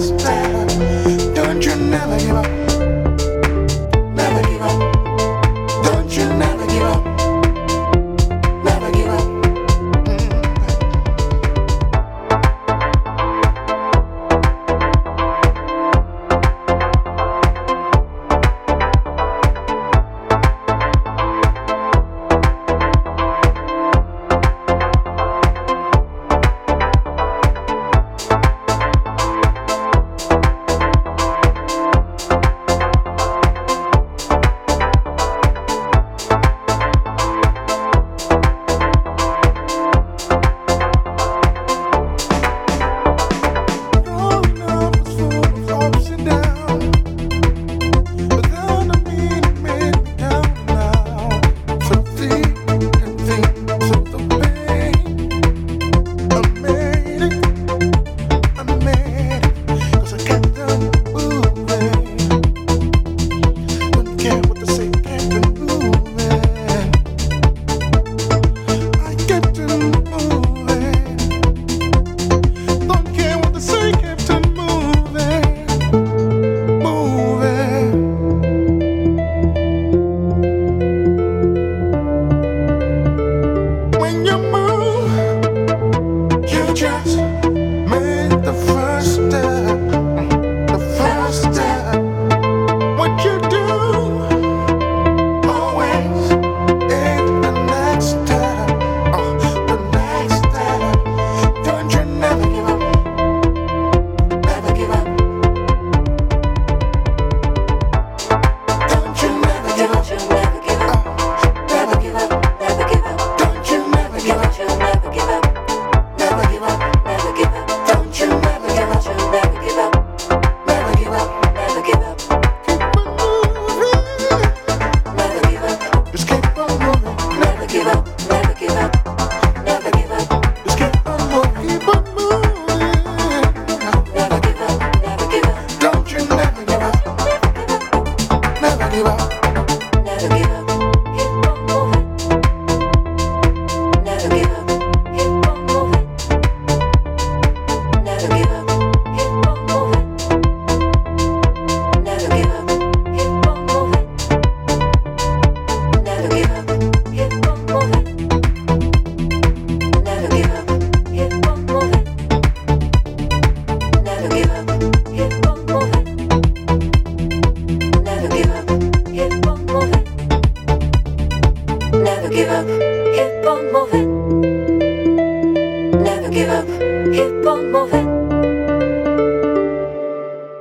next time. welcome. mauvais.